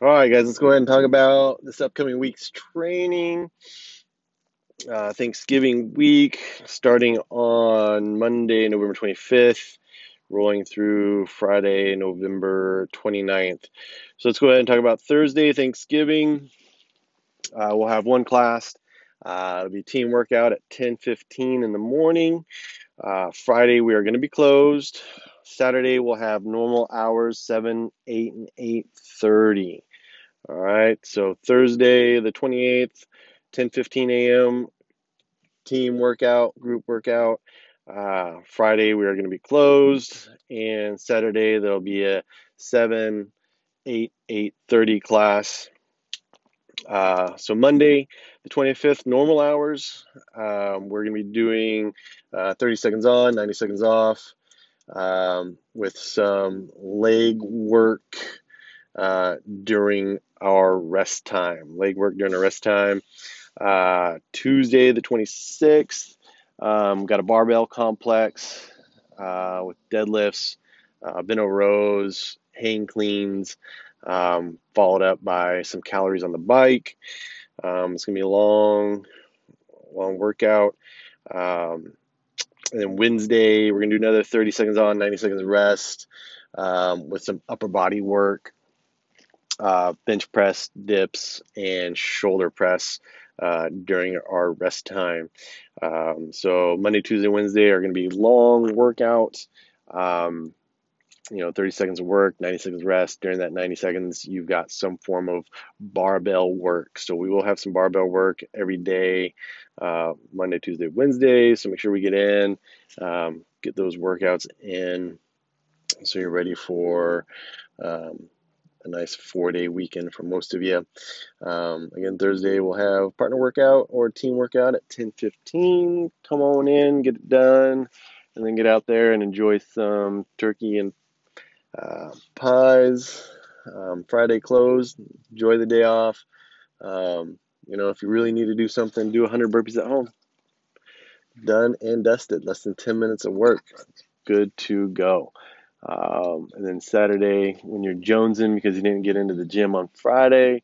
All right, guys, let's go ahead and talk about this upcoming week's training. Uh, Thanksgiving week, starting on Monday, November 25th, rolling through Friday, November 29th. So let's go ahead and talk about Thursday, Thanksgiving. Uh, we'll have one class. Uh, it'll be team workout at 10:15 in the morning. Uh, Friday we are going to be closed. Saturday we'll have normal hours 7, 8, and 8:30. All right, so Thursday the 28th, 10:15 a.m. team workout, group workout. Uh, Friday we are going to be closed, and Saturday there'll be a 7, 8, 8:30 class. Uh, so Monday the 25th, normal hours. Um, we're going to be doing uh, 30 seconds on, 90 seconds off, um, with some leg work uh, during our rest time. Leg work during our rest time. Uh, Tuesday, the 26th, um, got a barbell complex uh, with deadlifts, uh, bent over rows, hang cleans, um, followed up by some calories on the bike. Um, it's going to be a long, long workout. Um, and then Wednesday, we're going to do another 30 seconds on, 90 seconds rest um, with some upper body work uh, bench press, dips, and shoulder press uh, during our rest time. Um, so Monday, Tuesday, Wednesday are going to be long workouts. Um, you know, 30 seconds of work, 90 seconds rest. During that 90 seconds, you've got some form of barbell work. So we will have some barbell work every day, uh, Monday, Tuesday, Wednesday. So make sure we get in, um, get those workouts in, so you're ready for um, a nice four day weekend for most of you. Um, again, Thursday we'll have partner workout or team workout at 10:15. Come on in, get it done, and then get out there and enjoy some turkey and uh, pies. Um, Friday closed. Enjoy the day off. Um, you know, if you really need to do something, do 100 burpees at home. Done and dusted. Less than 10 minutes of work. Good to go. Um, and then Saturday, when you're jonesing because you didn't get into the gym on Friday,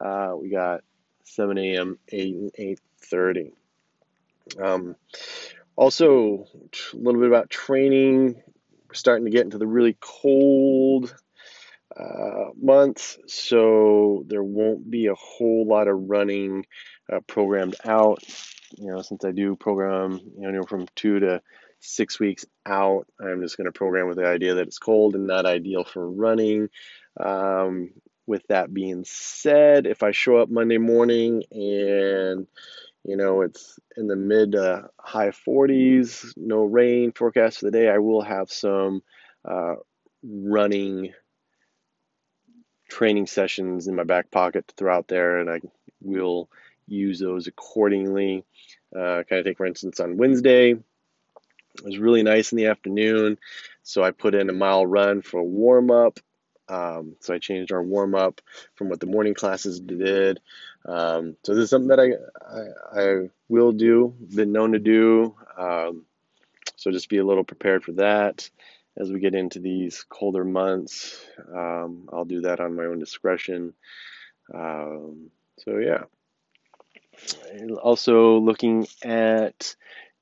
uh, we got 7 a.m., 8 and 8:30. Um, also, a little bit about training. We're starting to get into the really cold uh, months, so there won't be a whole lot of running uh, programmed out. You know, since I do program, you know, from two to six weeks out, I'm just going to program with the idea that it's cold and not ideal for running. Um, with that being said, if I show up Monday morning and you know it's in the mid to high 40s, no rain forecast for the day, I will have some uh, running training sessions in my back pocket to throw out there, and I will use those accordingly. Uh, kind of take, for instance, on Wednesday, it was really nice in the afternoon, so I put in a mile run for a warm up. Um, so I changed our warm up from what the morning classes did. Um, so this is something that I, I, I will do, been known to do. Um, so just be a little prepared for that as we get into these colder months. Um, I'll do that on my own discretion. Um, so yeah. Also looking at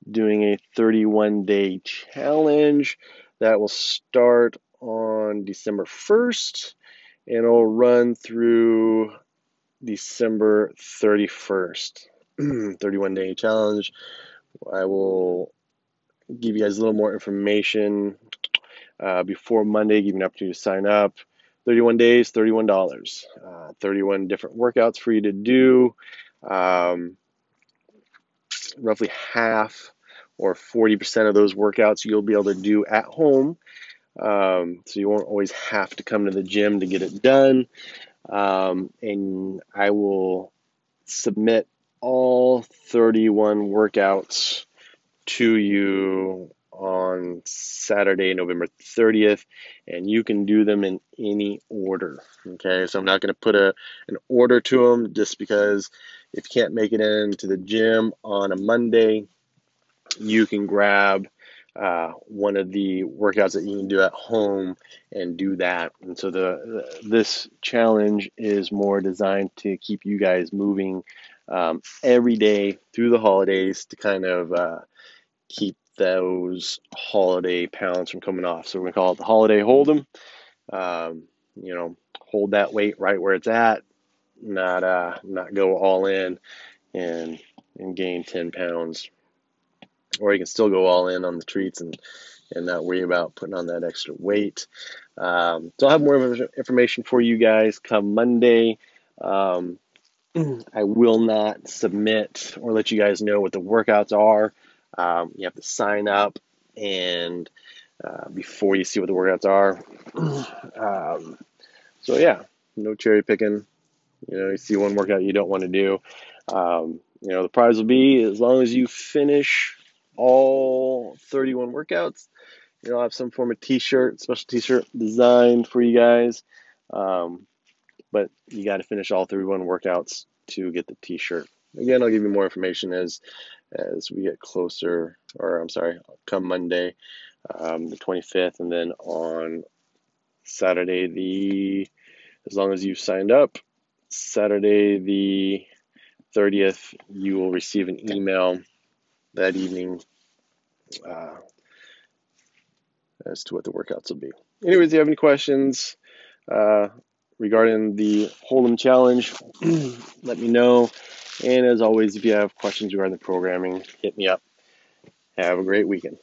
doing a 31 day challenge that will start on December 1st and it'll run through December 31st. 31 day challenge. I will give you guys a little more information uh, before Monday, give you an opportunity to sign up. 31 days, $31. Uh, 31 different workouts for you to do. Um, roughly half or 40% of those workouts you'll be able to do at home. Um, so you won't always have to come to the gym to get it done. Um, and I will submit all 31 workouts to you on Saturday, November 30th, and you can do them in any order. Okay, so I'm not going to put a an order to them just because if you can't make it into the gym on a Monday, you can grab uh, one of the workouts that you can do at home and do that. And so the, the this challenge is more designed to keep you guys moving um, every day through the holidays to kind of uh, keep those holiday pounds from coming off. So we're gonna call it the holiday hold'em. Um, you know, hold that weight right where it's at, not uh, not go all in and and gain 10 pounds or you can still go all in on the treats and and not worry about putting on that extra weight. Um, so I'll have more information for you guys come Monday. Um, I will not submit or let you guys know what the workouts are. Um, you have to sign up and uh, before you see what the workouts are. Um, so yeah, no cherry picking. You know, you see one workout you don't want to do. Um, you know, the prize will be as long as you finish all 31 workouts. You know, I'll have some form of t-shirt, special t-shirt designed for you guys. Um, but you got to finish all 31 workouts to get the t-shirt. Again, I'll give you more information as as we get closer, or I'm sorry, come Monday, um, the 25th, and then on Saturday the, as long as you've signed up, Saturday the 30th, you will receive an email that evening uh, as to what the workouts will be. Anyways, if you have any questions uh, regarding the Hold'em Challenge, let me know. And as always, if you have questions regarding the programming, hit me up. Have a great weekend.